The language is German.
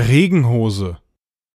Regenhose.